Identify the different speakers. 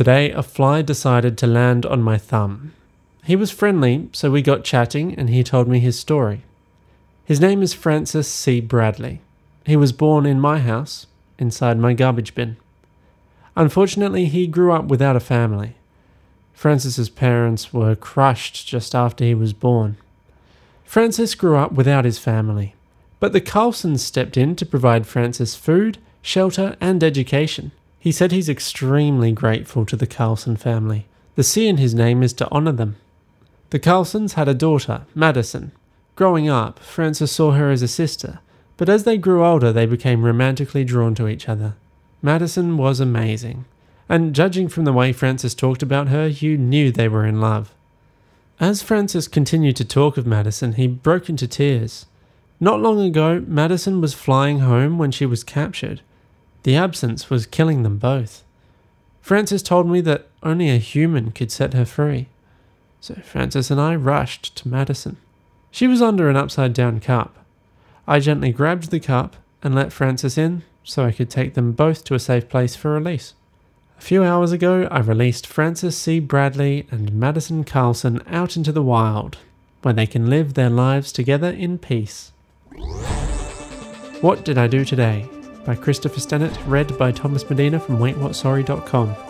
Speaker 1: Today, a fly decided to land on my thumb. He was friendly, so we got chatting and he told me his story. His name is Francis C. Bradley. He was born in my house, inside my garbage bin. Unfortunately, he grew up without a family. Francis's parents were crushed just after he was born. Francis grew up without his family, but the Carlsons stepped in to provide Francis food, shelter, and education. He said he's extremely grateful to the Carlson family. The C in his name is to honour them. The Carlsons had a daughter, Madison. Growing up, Francis saw her as a sister, but as they grew older, they became romantically drawn to each other. Madison was amazing, and judging from the way Francis talked about her, you knew they were in love. As Francis continued to talk of Madison, he broke into tears. Not long ago, Madison was flying home when she was captured. The absence was killing them both. Francis told me that only a human could set her free. So Francis and I rushed to Madison. She was under an upside down cup. I gently grabbed the cup and let Francis in so I could take them both to a safe place for release. A few hours ago, I released Francis C. Bradley and Madison Carlson out into the wild, where they can live their lives together in peace. What Did I Do Today? By Christopher Stennett, read by Thomas Medina from WaitWhatSorry.com.